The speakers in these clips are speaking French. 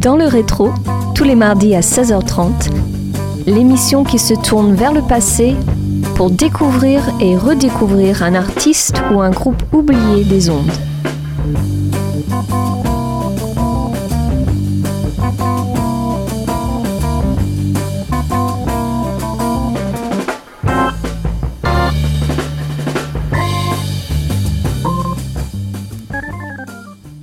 Dans le rétro, tous les mardis à 16h30, l'émission qui se tourne vers le passé pour découvrir et redécouvrir un artiste ou un groupe oublié des ondes.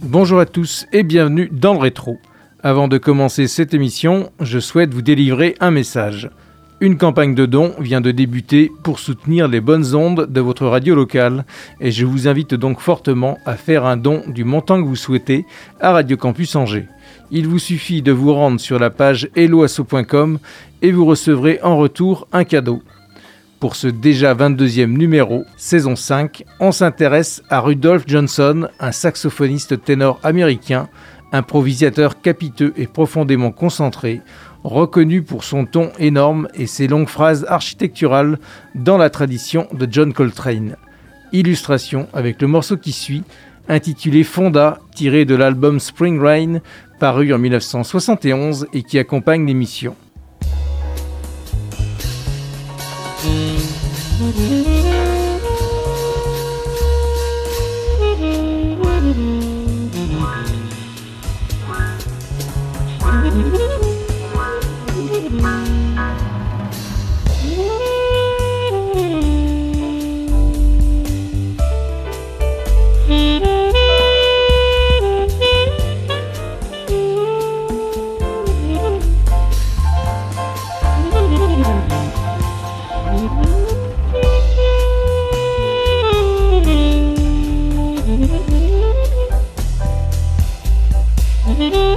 Bonjour à tous et bienvenue dans le rétro. Avant de commencer cette émission, je souhaite vous délivrer un message. Une campagne de dons vient de débuter pour soutenir les bonnes ondes de votre radio locale et je vous invite donc fortement à faire un don du montant que vous souhaitez à Radio Campus Angers. Il vous suffit de vous rendre sur la page helloasso.com et vous recevrez en retour un cadeau. Pour ce déjà 22e numéro, saison 5, on s'intéresse à Rudolph Johnson, un saxophoniste ténor américain improvisateur capiteux et profondément concentré, reconnu pour son ton énorme et ses longues phrases architecturales dans la tradition de John Coltrane. Illustration avec le morceau qui suit, intitulé Fonda, tiré de l'album Spring Rain, paru en 1971 et qui accompagne l'émission. Música Mm-hmm.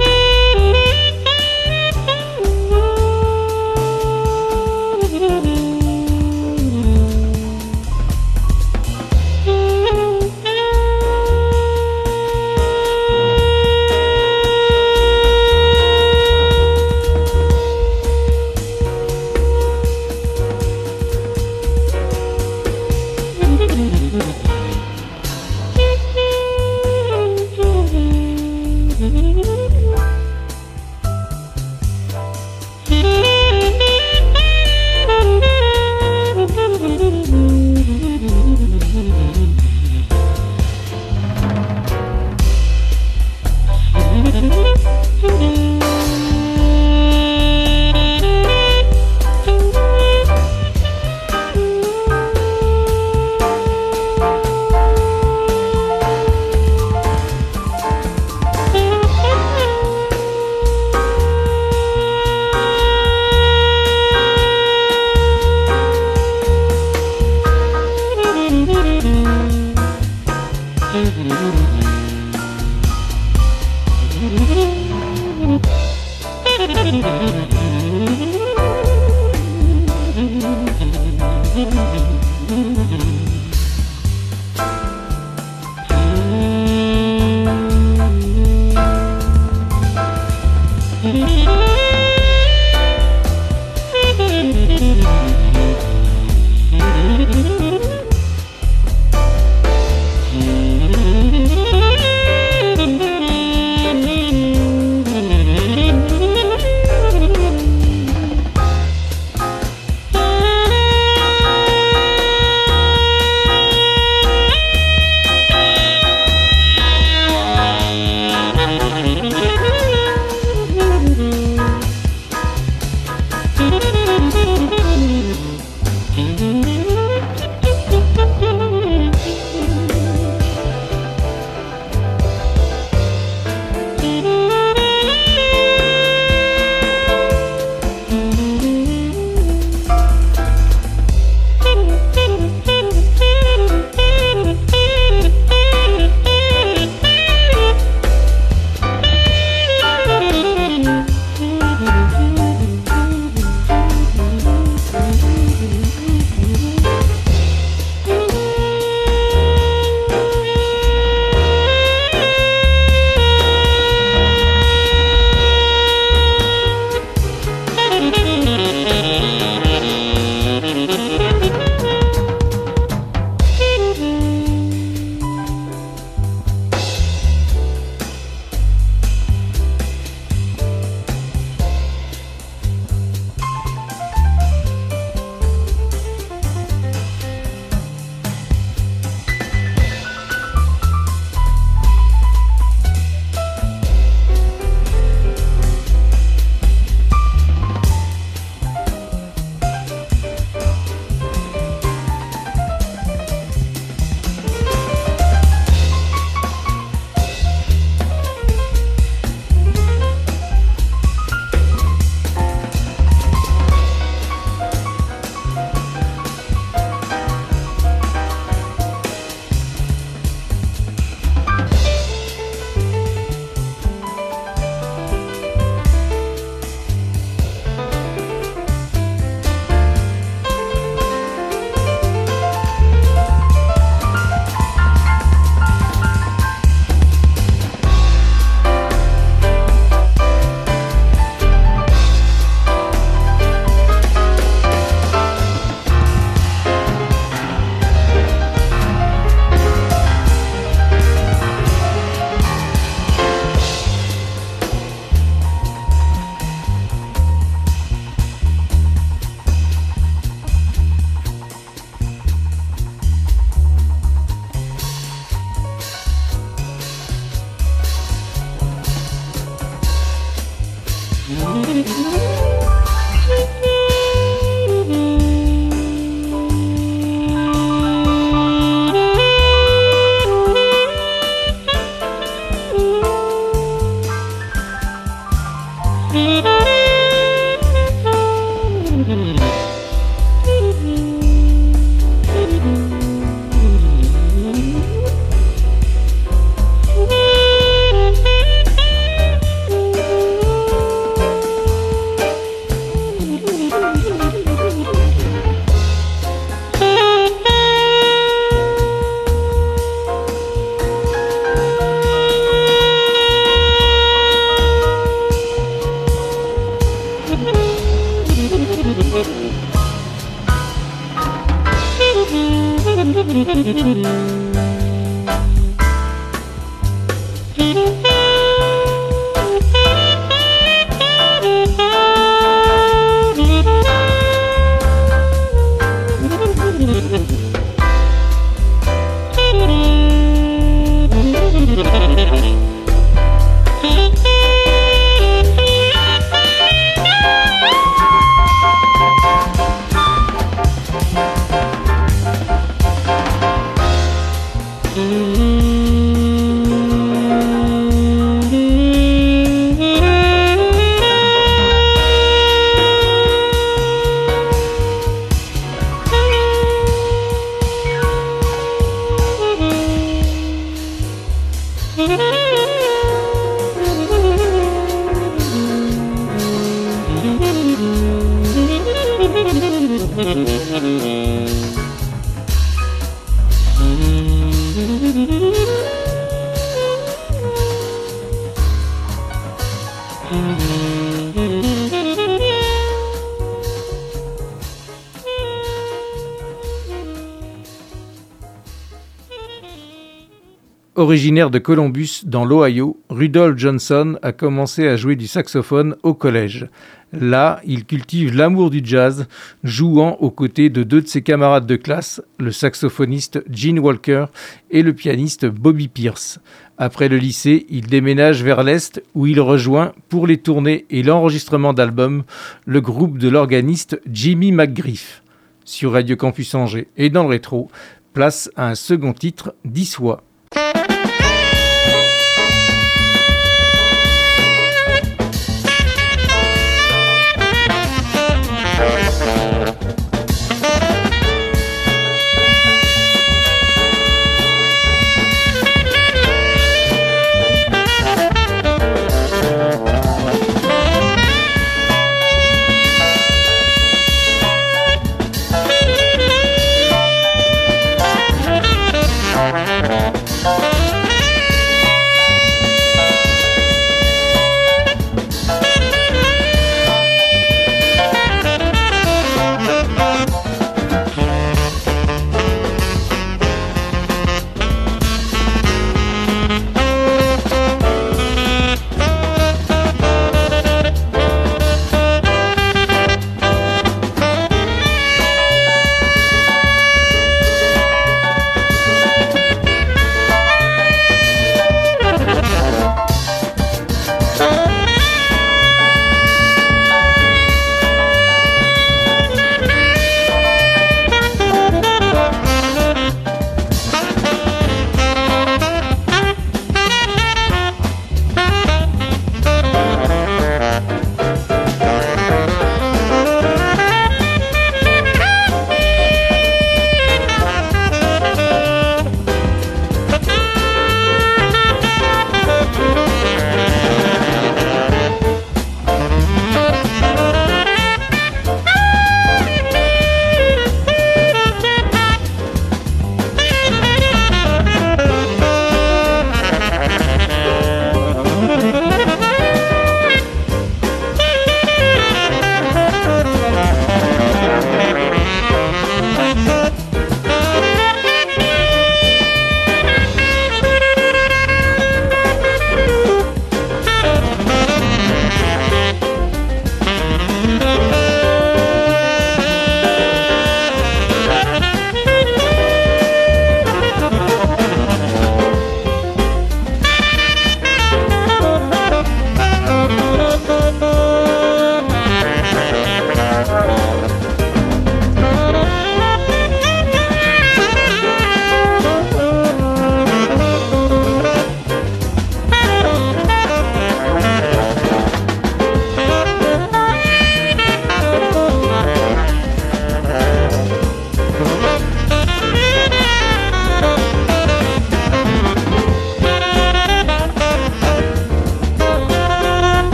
Originaire de Columbus, dans l'Ohio, Rudolph Johnson a commencé à jouer du saxophone au collège. Là, il cultive l'amour du jazz, jouant aux côtés de deux de ses camarades de classe, le saxophoniste Gene Walker et le pianiste Bobby Pierce. Après le lycée, il déménage vers l'Est où il rejoint, pour les tournées et l'enregistrement d'albums, le groupe de l'organiste Jimmy McGriff. Sur Radio Campus Angers et dans le rétro, place à un second titre, d'Issois.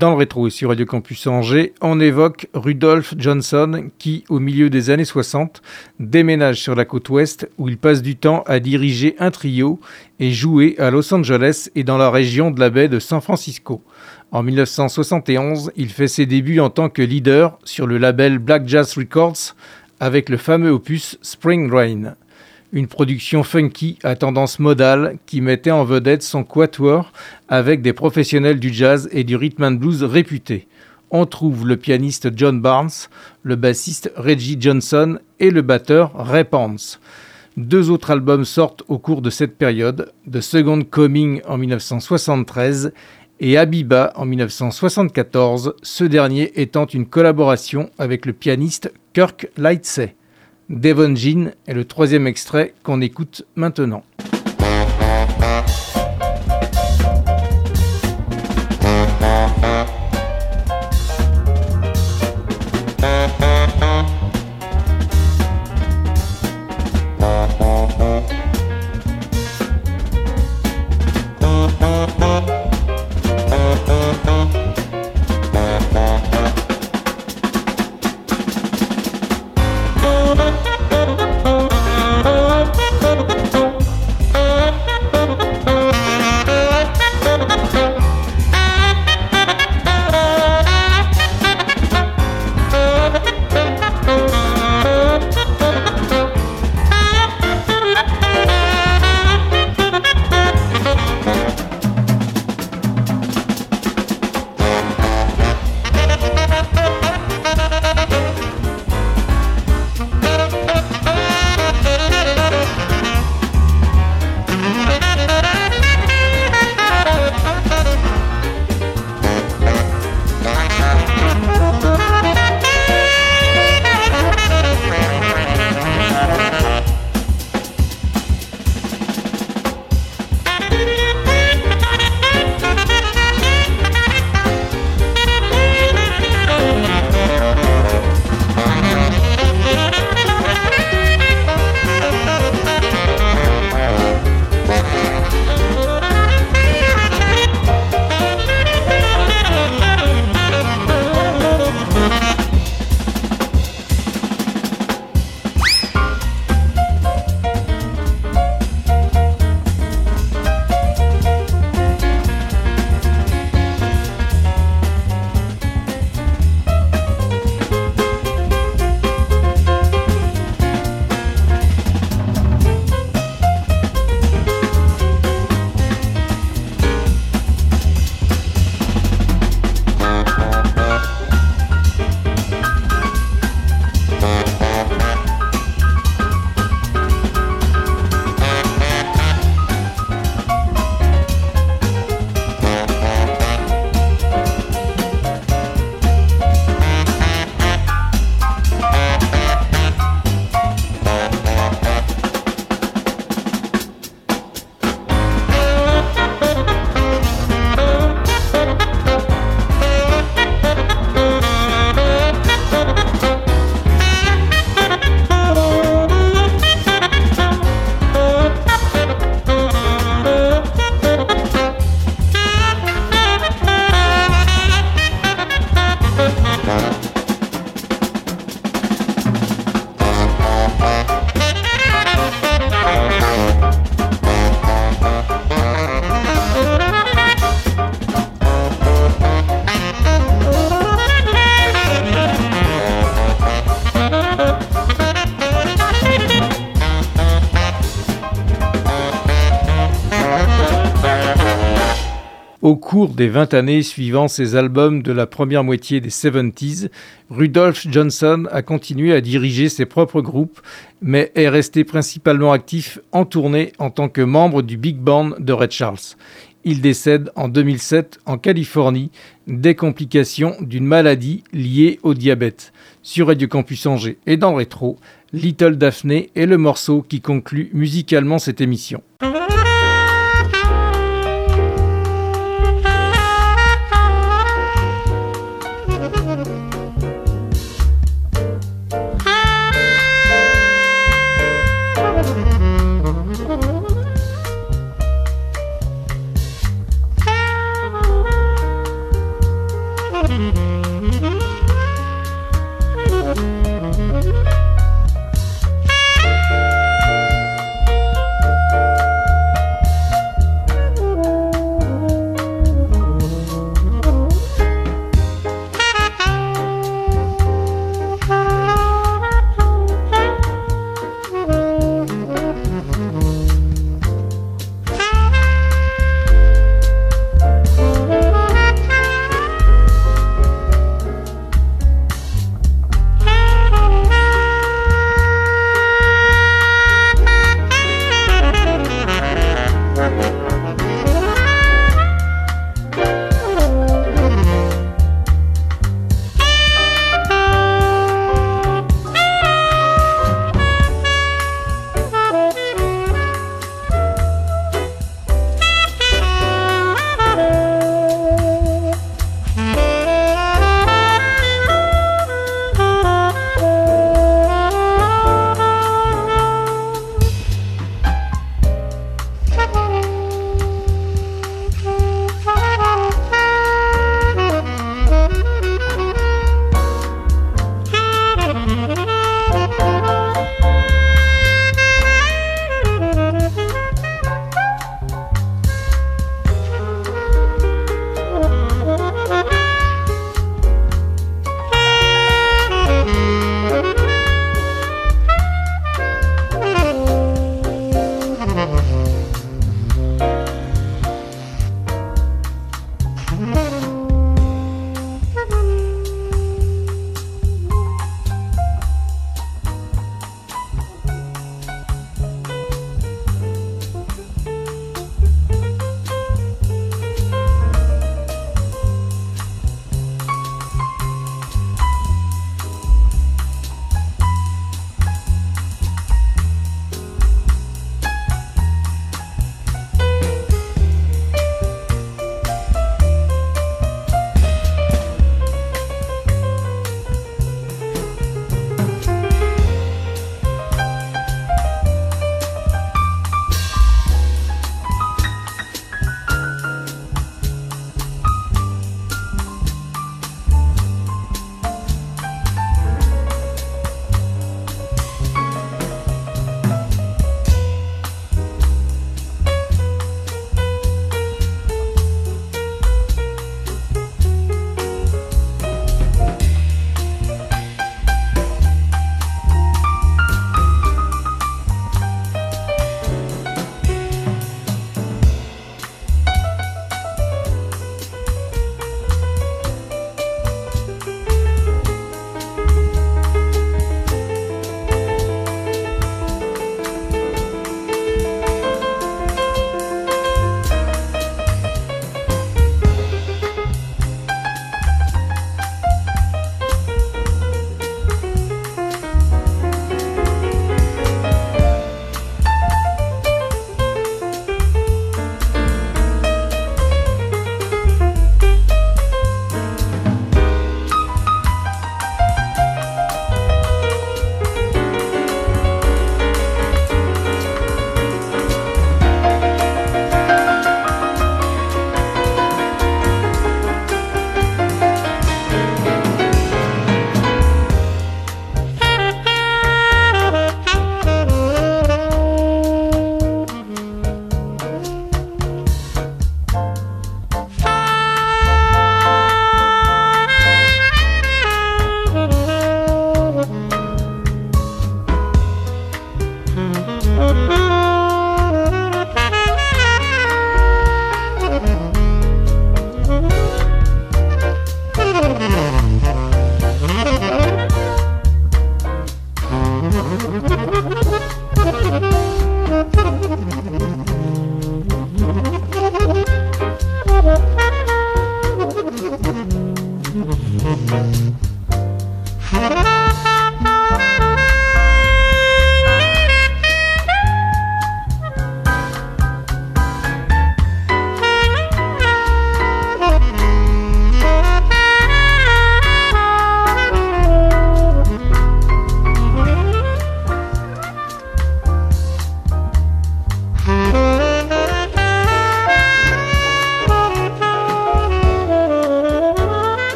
Dans le rétro et sur Radio Campus Angers, on évoque Rudolph Johnson qui, au milieu des années 60, déménage sur la côte ouest où il passe du temps à diriger un trio et jouer à Los Angeles et dans la région de la baie de San Francisco. En 1971, il fait ses débuts en tant que leader sur le label Black Jazz Records avec le fameux opus Spring Rain une production funky à tendance modale qui mettait en vedette son quatuor avec des professionnels du jazz et du rhythm and blues réputés. On trouve le pianiste John Barnes, le bassiste Reggie Johnson et le batteur Ray Pence. Deux autres albums sortent au cours de cette période, The Second Coming en 1973 et Abiba en 1974, ce dernier étant une collaboration avec le pianiste Kirk Lightsey. Devon Jean est le troisième extrait qu'on écoute maintenant. Au cours des 20 années suivant ses albums de la première moitié des 70s, Rudolph Johnson a continué à diriger ses propres groupes, mais est resté principalement actif en tournée en tant que membre du Big Band de Red Charles. Il décède en 2007 en Californie des complications d'une maladie liée au diabète. Sur Radio Campus Angers et dans le rétro, Little Daphne est le morceau qui conclut musicalement cette émission.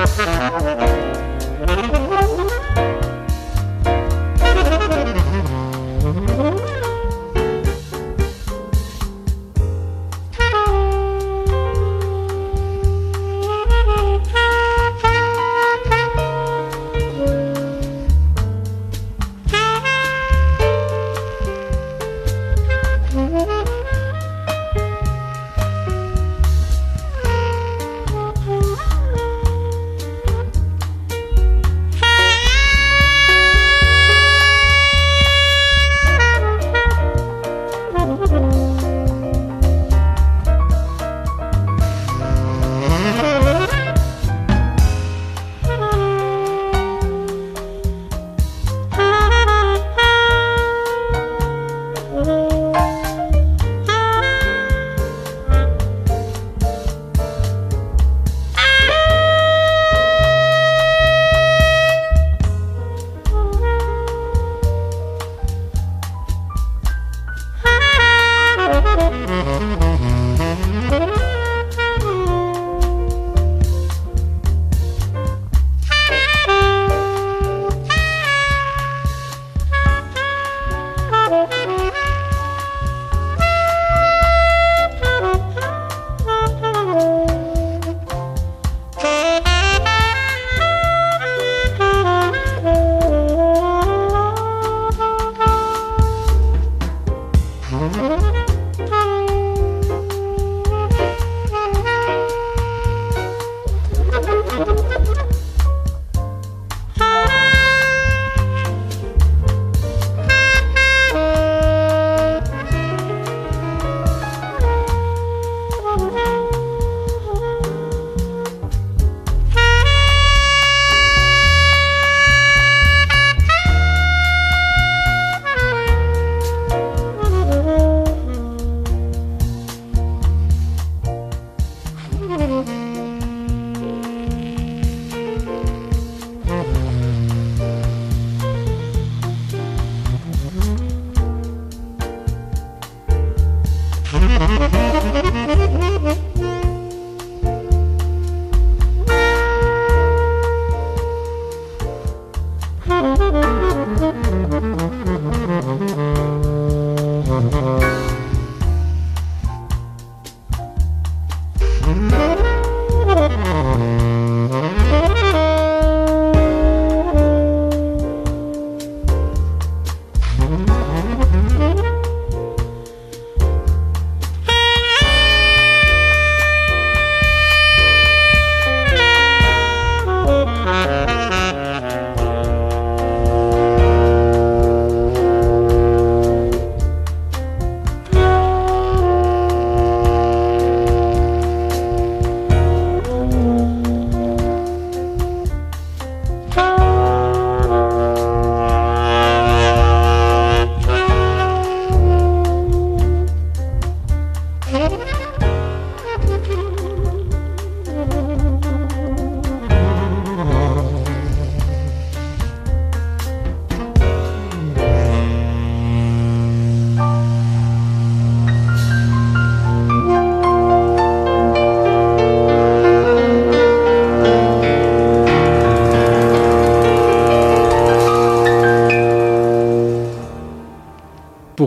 Música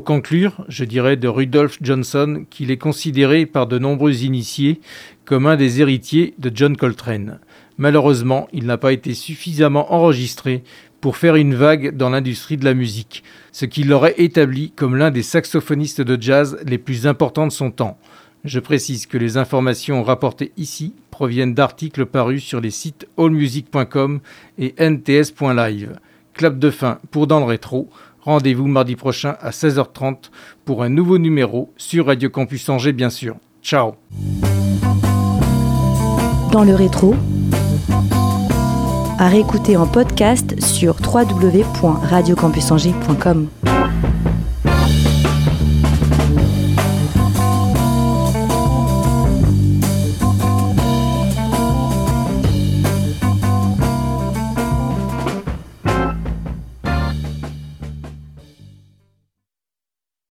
pour conclure, je dirais de Rudolph Johnson qu'il est considéré par de nombreux initiés comme un des héritiers de John Coltrane. Malheureusement, il n'a pas été suffisamment enregistré pour faire une vague dans l'industrie de la musique, ce qui l'aurait établi comme l'un des saxophonistes de jazz les plus importants de son temps. Je précise que les informations rapportées ici proviennent d'articles parus sur les sites allmusic.com et nts.live. Clap de fin pour Dans le rétro. Rendez-vous mardi prochain à 16h30 pour un nouveau numéro sur Radio Campus Angers bien sûr. Ciao Dans le rétro, à réécouter en podcast sur www.radiocampusangers.com.